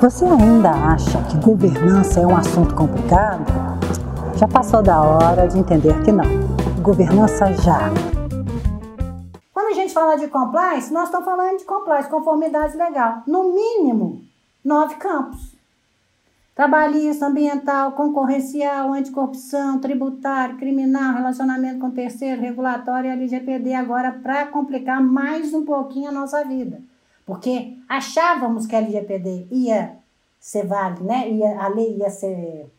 Você ainda acha que governança é um assunto complicado? Já passou da hora de entender que não. Governança já. Quando a gente fala de compliance, nós estamos falando de compliance, conformidade legal. No mínimo, nove campos. Trabalhista, ambiental, concorrencial, anticorrupção, tributário, criminal, relacionamento com terceiro, regulatório e LGPD. Agora, para complicar mais um pouquinho a nossa vida. Porque achávamos que a LGPD ia ser válida, né? Ia, a lei ia ser,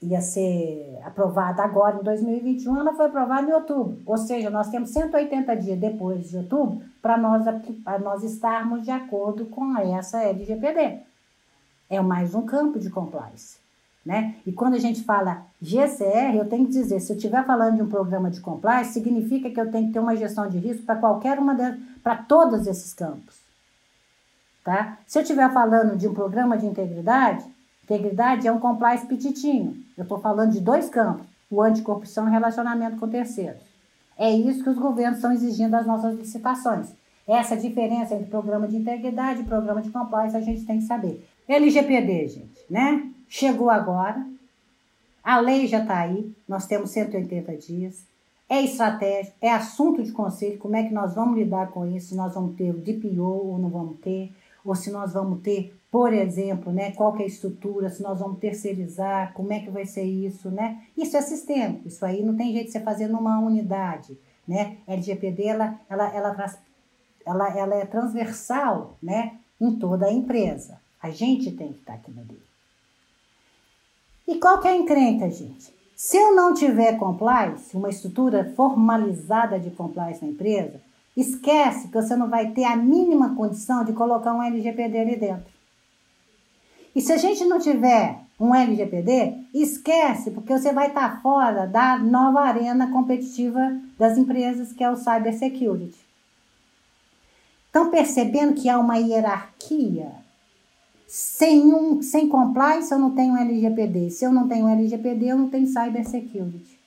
ia ser aprovada agora em 2021, ela foi aprovada em outubro. Ou seja, nós temos 180 dias depois de outubro para nós, nós estarmos de acordo com essa LGPD. É mais um campo de compliance. Né? E quando a gente fala GCR, eu tenho que dizer, se eu estiver falando de um programa de compliance, significa que eu tenho que ter uma gestão de risco para qualquer uma para todos esses campos. Tá? Se eu estiver falando de um programa de integridade, integridade é um compliance petitinho. Eu estou falando de dois campos, o anticorrupção e relacionamento com terceiros. É isso que os governos estão exigindo das nossas licitações. Essa diferença entre programa de integridade e programa de compliance a gente tem que saber. LGPD, gente, né? Chegou agora, a lei já está aí, nós temos 180 dias, é estratégia, é assunto de conselho, como é que nós vamos lidar com isso, se nós vamos ter o DPO ou não vamos ter, ou se nós vamos ter, por exemplo, né, qual é a estrutura, se nós vamos terceirizar, como é que vai ser isso, né? Isso é sistêmico, isso aí não tem jeito de você fazer numa unidade, né? LGPD, ela, ela, ela, ela, ela é transversal, né, em toda a empresa. A gente tem que estar aqui no meio. E qual que é a encrenca, gente? Se eu não tiver compliance, uma estrutura formalizada de compliance na empresa, esquece que você não vai ter a mínima condição de colocar um LGPD ali dentro. E se a gente não tiver um LGPD, esquece, porque você vai estar fora da nova arena competitiva das empresas, que é o cybersecurity. Estão percebendo que há uma hierarquia sem, um, sem compliance, eu não tenho LGPD. Se eu não tenho LGPD, eu não tenho cybersecurity.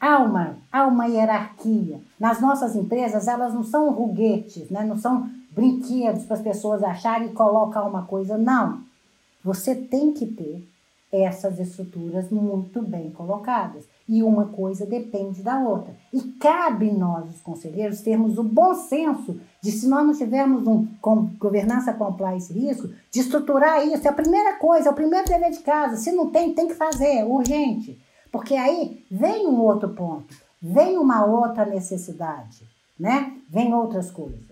Há uma, há uma hierarquia. Nas nossas empresas, elas não são ruguetes, né? não são brinquedos para as pessoas acharem e colocar uma coisa. Não. Você tem que ter essas estruturas muito bem colocadas. E uma coisa depende da outra. E cabe nós, os conselheiros, termos o bom senso de, se nós não tivermos um com, governança compliance risco, de estruturar isso. É a primeira coisa, é o primeiro dever de casa. Se não tem, tem que fazer, urgente. Porque aí vem um outro ponto, vem uma outra necessidade, né? Vem outras coisas.